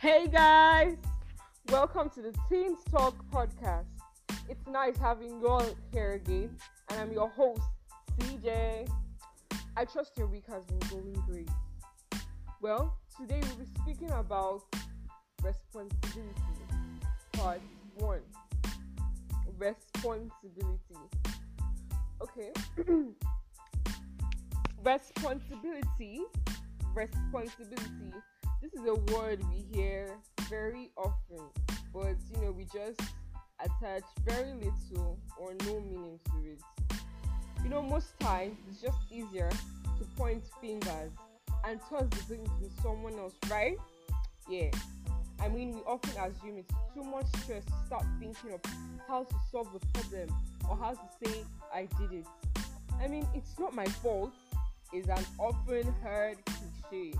Hey guys, welcome to the Teens Talk podcast. It's nice having you all here again, and I'm your host, CJ. I trust your week has been going great. Well, today we'll be speaking about responsibility, part one. Responsibility. Okay. responsibility. Responsibility this is a word we hear very often, but you know, we just attach very little or no meaning to it. You know, most times it's just easier to point fingers and toss the blame to someone else, right? Yeah. I mean, we often assume it's too much stress to start thinking of how to solve the problem or how to say, I did it. I mean, it's not my fault, is an often heard cliche.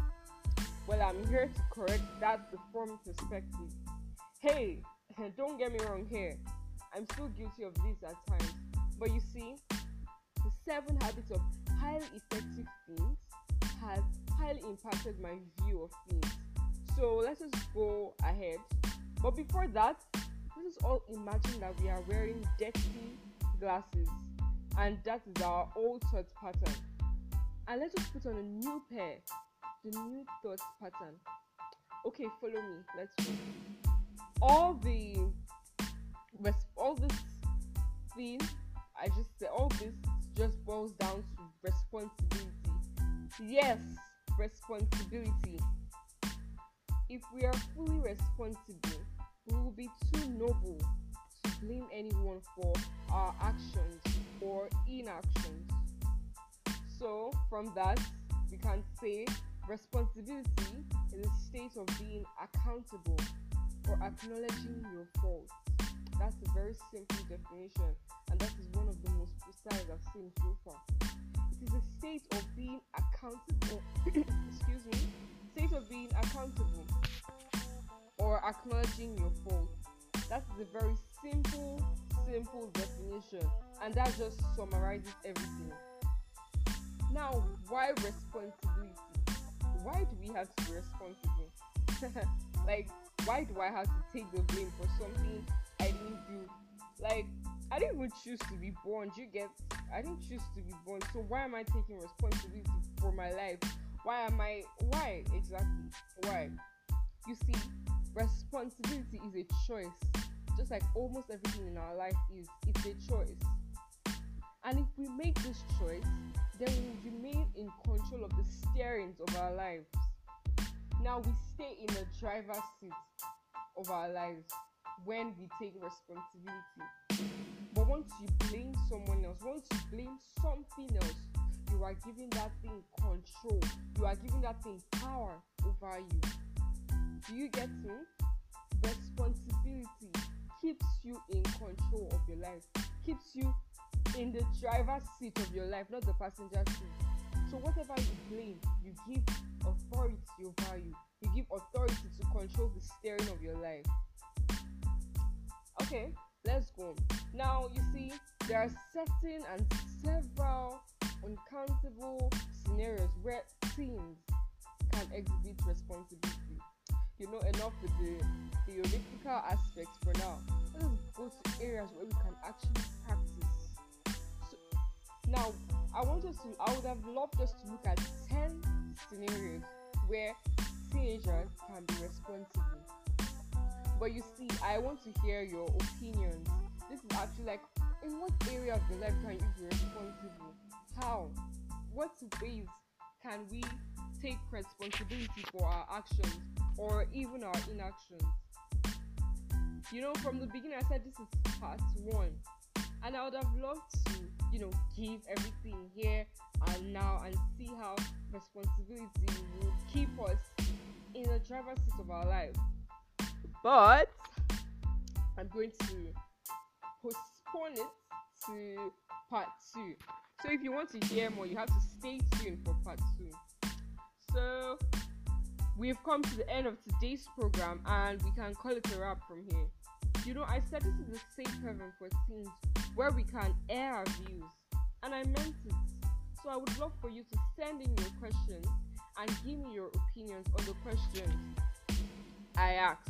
Well, I'm here to correct that deformed perspective. Hey, don't get me wrong here. I'm still guilty of this at times. But you see, the seven habits of highly effective teens has highly impacted my view of things. So let us just go ahead. But before that, let us all imagine that we are wearing dirty glasses, and that is our old thought pattern. And let us put on a new pair the new thought pattern. Okay, follow me. Let's go. All the all this thing I just said, all this just boils down to responsibility. Yes, responsibility. If we are fully responsible, we will be too noble to blame anyone for our actions or inactions. So, from that, we can say Responsibility is a state of being accountable for acknowledging your faults. That's a very simple definition, and that is one of the most precise I've seen so far. It is a state of being accountable. excuse me. State of being accountable or acknowledging your faults. That is a very simple, simple definition, and that just summarizes everything. Now, why responsibility? Why do we have to be responsible? like, why do I have to take the blame for something I didn't do? Like, I didn't even choose to be born. Do you get? I didn't choose to be born. So why am I taking responsibility for my life? Why am I? Why exactly? Why? You see, responsibility is a choice. Just like almost everything in our life is, it's a choice. And if we make this choice, then we remain in control of the steerings of our lives. Now we stay in the driver's seat of our lives when we take responsibility. But once you blame someone else, once you blame something else, you are giving that thing control. You are giving that thing power over you. Do you get me? Responsibility keeps you in control of your life, keeps you in the driver's seat of your life, not the passenger seat. So whatever you blame, you give authority over you. You give authority to control the steering of your life. Okay, let's go. Now you see there are certain and several uncountable scenarios where teens can exhibit responsibility. You know enough with the theoretical aspects for now. Let's go to areas where we can actually practice now, I want us to, I would have loved us to look at 10 scenarios where teenagers can be responsible. But you see, I want to hear your opinions. This is actually like, in what area of your life can you be responsible? How? What ways can we take responsibility for our actions or even our inactions? You know, from the beginning, I said this is part one, and I would have loved to you know, give everything here and now and see how responsibility will keep us in the driver's seat of our life. But I'm going to postpone it to part two. So if you want to hear more, you have to stay tuned for part two. So we've come to the end of today's program and we can call it a wrap from here. You know, I said this is a safe haven for teens where we can air our views. And I meant it. So I would love for you to send in your questions and give me your opinions on the questions I ask.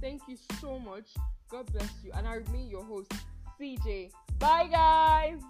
Thank you so much. God bless you. And I remain your host, CJ. Bye, guys.